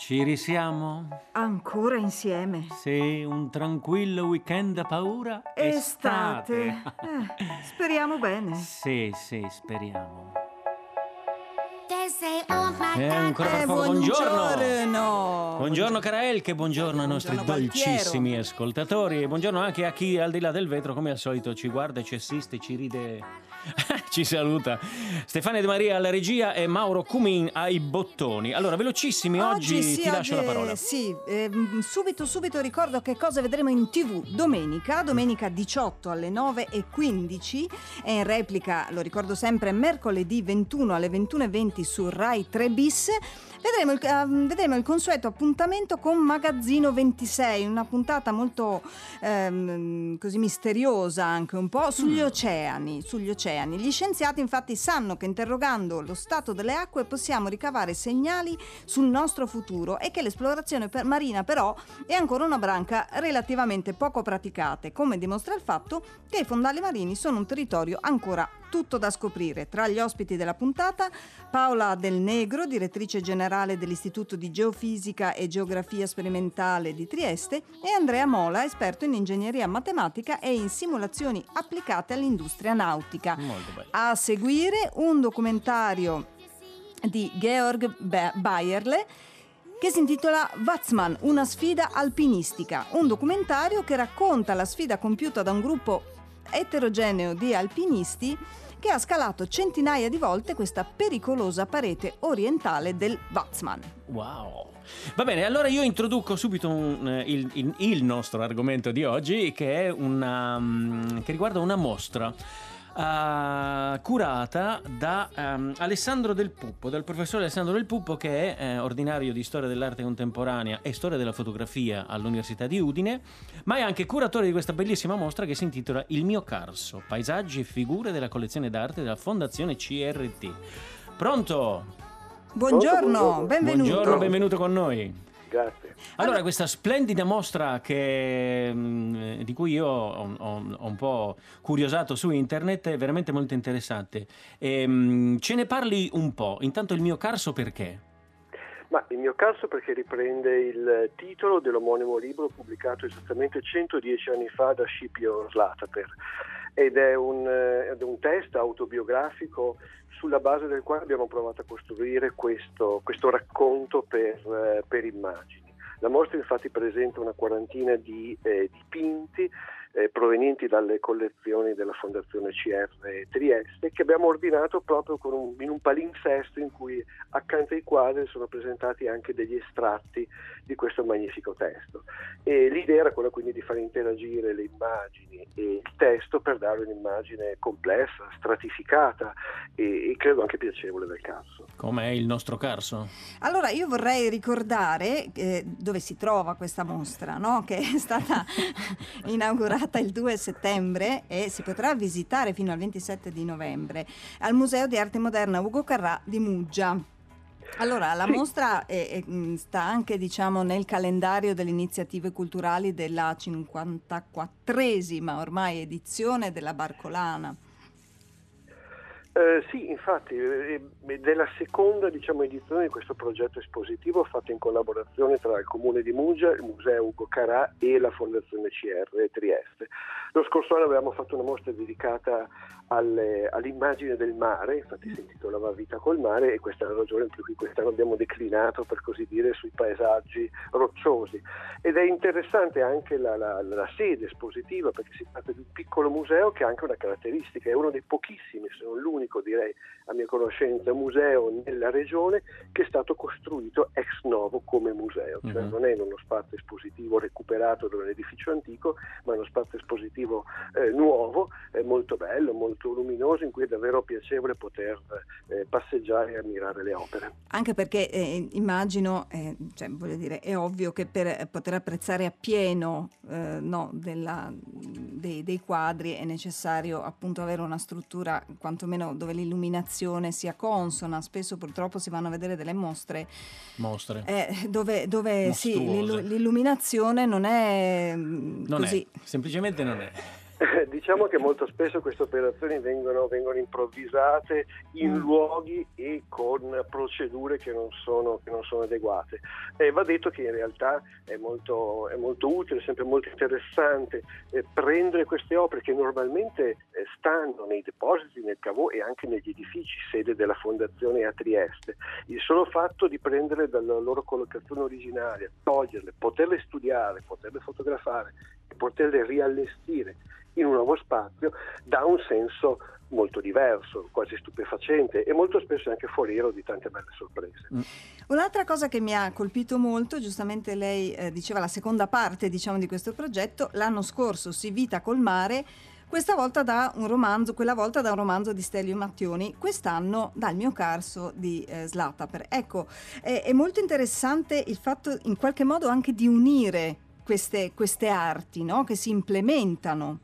Ci risiamo? Ancora insieme? Sì, un tranquillo weekend a paura? Estate. Eh, speriamo bene. Sì, sì, speriamo. E Eh, ancora Eh, buongiorno. buongiorno. Buongiorno cara Elke, buongiorno ai nostri Buongiorno, dolcissimi ascoltatori e buongiorno anche a chi al di là del vetro come al solito ci guarda, ci assiste, ci ride, ci saluta. Stefania De Maria alla regia e Mauro Cumin ai bottoni. Allora, velocissimi, oggi, sì, ti lascio la oggi- parola. Sì, ehm, subito, subito ricordo che cosa vedremo in tv domenica, domenica 18 alle 9 e 15 in replica, lo ricordo sempre, mercoledì 21 alle 21.20 su Rai 3 bis. Vedremo il, ehm, vedremo il consueto appuntamento con Magazzino 26, una puntata molto ehm, così misteriosa anche un po' sugli oceani, sugli oceani. Gli scienziati infatti sanno che interrogando lo stato delle acque possiamo ricavare segnali sul nostro futuro e che l'esplorazione per- marina però è ancora una branca relativamente poco praticata, come dimostra il fatto che i fondali marini sono un territorio ancora tutto da scoprire. Tra gli ospiti della puntata Paola Del Negro, direttrice generale dell'Istituto di Geofisica e Geografia Sperimentale di Trieste, e Andrea Mola, esperto in ingegneria matematica e in simulazioni applicate all'industria nautica. A seguire un documentario di Georg Bayerle che si intitola Watzmann, una sfida alpinistica, un documentario che racconta la sfida compiuta da un gruppo eterogeneo di alpinisti che ha scalato centinaia di volte questa pericolosa parete orientale del Watzmann. Wow. Va bene, allora io introduco subito un, eh, il, il- il nostro argomento di oggi che una mm, che riguarda una mostra eh, curata da ehm, Alessandro Del Puppo, dal professore Alessandro Del Puppo che è eh, ordinario di storia dell'arte contemporanea e storia della fotografia all'Università di Udine, ma è anche curatore di questa bellissima mostra che si intitola Il mio Carso, paesaggi e figure della collezione d'arte della Fondazione CRT. Pronto? Buongiorno, buongiorno. benvenuto. Buongiorno, benvenuto con noi. Grazie. Allora, questa splendida mostra che, mh, di cui io ho, ho- ho un po' curiosato su internet è veramente molto interessante. E, mh, ce ne parli un po'. Intanto il mio carso perché? Ma il mio caso perché riprende il titolo dell'omonimo libro pubblicato esattamente 110 anni fa da Scipio Slataper ed è un, eh, è un test autobiografico sulla base del quale abbiamo provato a costruire questo, questo racconto per, eh, per immagini. La mostra infatti presenta una quarantina di eh, dipinti eh, provenienti dalle collezioni della Fondazione CR Trieste che abbiamo ordinato proprio con un- in un palinsesto in cui accanto ai quadri sono presentati anche degli estratti di questo magnifico testo. E l'idea era quella quindi di far interagire le immagini e il testo per dare un'immagine complessa, stratificata e, e credo anche piacevole del caso. Com'è il nostro carso? Allora io vorrei ricordare eh, dove si trova questa mostra, no? che è stata inaugurata il 2 settembre e si potrà visitare fino al 27 di novembre al Museo di Arte Moderna Ugo Carrà di Muggia. Allora, la Sì. mostra è- è- sta anche diciamo, nel calendario delle iniziative culturali della 54esima ormai edizione della Barcolana. Eh, sì, infatti, ed è la seconda diciamo, edizione di questo progetto espositivo fatto in collaborazione tra il Comune di Muggia, il Museo Ugo Carà e la Fondazione CR Trieste. Lo scorso anno avevamo fatto una mostra dedicata alle- all'immagine del mare, infatti si intitolava Vita col mare e questa è la ragione per cui quest'anno abbiamo declinato, per così dire, sui paesaggi rocciosi. Ed è interessante anche la, la- la sede espositiva perché si tratta di un piccolo museo che ha anche una caratteristica, è uno dei pochissimi, se non l'unico direi a mia conoscenza, museo nella regione che è stato costruito ex novo come museo, cioè Mhm. non è in uno spazio espositivo recuperato da un edificio antico, ma uno spazio espositivo eh, nuovo, eh, molto bello, molto luminoso, in cui è davvero piacevole poter eh, passeggiare e ammirare le opere. Anche perché eh, immagino, eh, cioè, voglio dire, è ovvio che per poter apprezzare appieno eh, no, della- dei, dei quadri è necessario appunto avere una struttura quantomeno dove l'illuminazione sia consona. Spesso purtroppo si vanno a vedere delle mostre Mostre. eh, dove, dove sì, l'illuminazione non è mm, non così. è, semplicemente non è. diciamo che molto spesso queste operazioni vengono, vengono improvvisate in mm. luoghi e con procedure che non sono, che non sono adeguate. E va detto che in realtà è molto, è molto utile, è sempre molto interessante eh, prendere queste opere che normalmente eh, stanno nei depositi, nel cavò e anche negli edifici sede della Fondazione a Trieste. Il solo fatto di prendere dalla loro collocazione originaria, toglierle, poterle studiare, poterle fotografare poterle riallestire in un nuovo spazio dà un senso molto diverso, quasi stupefacente e molto spesso anche foriero di tante belle sorprese. Mm. Un'altra cosa che mi ha colpito molto, giustamente lei eh, diceva la seconda parte diciamo, di questo progetto, l'anno scorso Si Vita col mare, questa volta da un romanzo, quella volta da un romanzo di Stelio Mattioni, quest'anno dal mio carso di eh, Slataper. Ecco, è, è molto interessante il fatto in qualche modo anche di unire queste, queste arti no? che si implementano.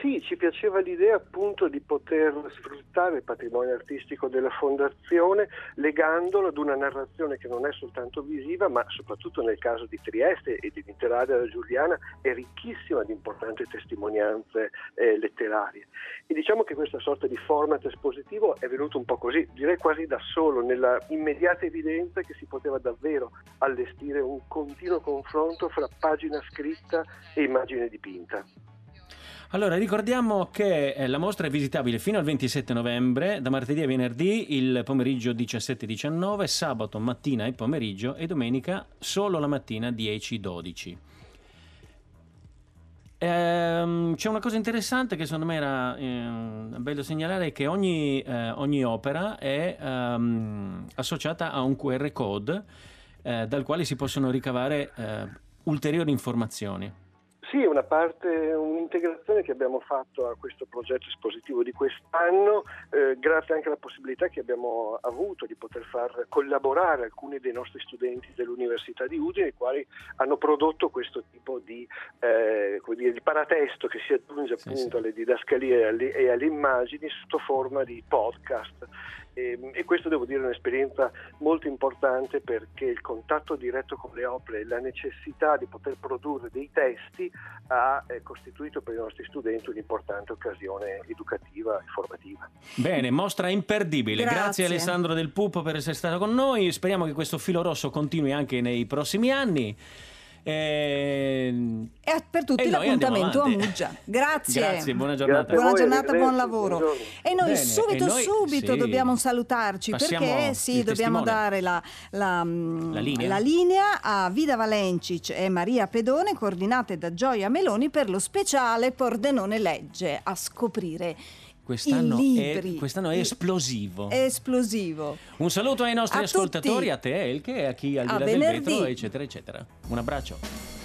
Sì, ci piaceva l'idea appunto di poter sfruttare il patrimonio artistico della fondazione legandolo ad una narrazione che non è soltanto visiva, ma soprattutto nel caso di Trieste e dell'intera area Giuliana è ricchissima di importanti testimonianze eh, letterarie. E diciamo che questa sorta di format espositivo è venuto un po' così, direi quasi da solo, nella immediata evidenza che si poteva davvero allestire un continuo confronto fra pagina scritta e immagine dipinta. Allora, ricordiamo che eh, la mostra è visitabile fino al 27 novembre, da martedì a venerdì, il pomeriggio 17-19, sabato mattina e pomeriggio e domenica solo la mattina 10-12. Ehm, c'è una cosa interessante che secondo me era eh, bello segnalare che ogni, eh, ogni opera è ehm, associata a un QR code eh, dal quale si possono ricavare eh, ulteriori informazioni. Sì, una parte, un'integrazione che abbiamo fatto a questo progetto espositivo di quest'anno, eh, grazie anche alla possibilità che abbiamo avuto di poter far collaborare alcuni dei nostri studenti dell'Università di Udine, i quali hanno prodotto questo tipo di, eh, dire, di paratesto che si aggiunge appunto sì, sì. alle didascalie e alle, e alle immagini sotto forma di podcast. E, ehm, e, questo devo dire è un'esperienza molto importante perché il contatto diretto con le opere e la necessità di poter produrre dei testi ha eh, costituito per i nostri studenti un'importante occasione educativa e formativa. Bene, mostra imperdibile. Grazie. Grazie Alessandro Del Pupo per essere stato con noi. Speriamo che questo filo rosso continui anche nei prossimi anni. E, e per tutti e l'appuntamento a Muggia. Grazie. Grazie, buona giornata. Buona giornata, buon lavoro. Buongiorno. E noi Bene, subito, e noi, subito sì. dobbiamo salutarci Passiamo perché sì, dobbiamo dare la, la, mm, la, linea. la, linea. a Vida Valencic e Maria Pedone, coordinate da Gioia Meloni per lo speciale Pordenone Legge a scoprire Quest'anno è, quest'anno è, esplosivo. È esplosivo. Un saluto ai nostri a ascoltatori, tutti. a te Elke, a chi al di là del vetro, eccetera, eccetera. Un abbraccio.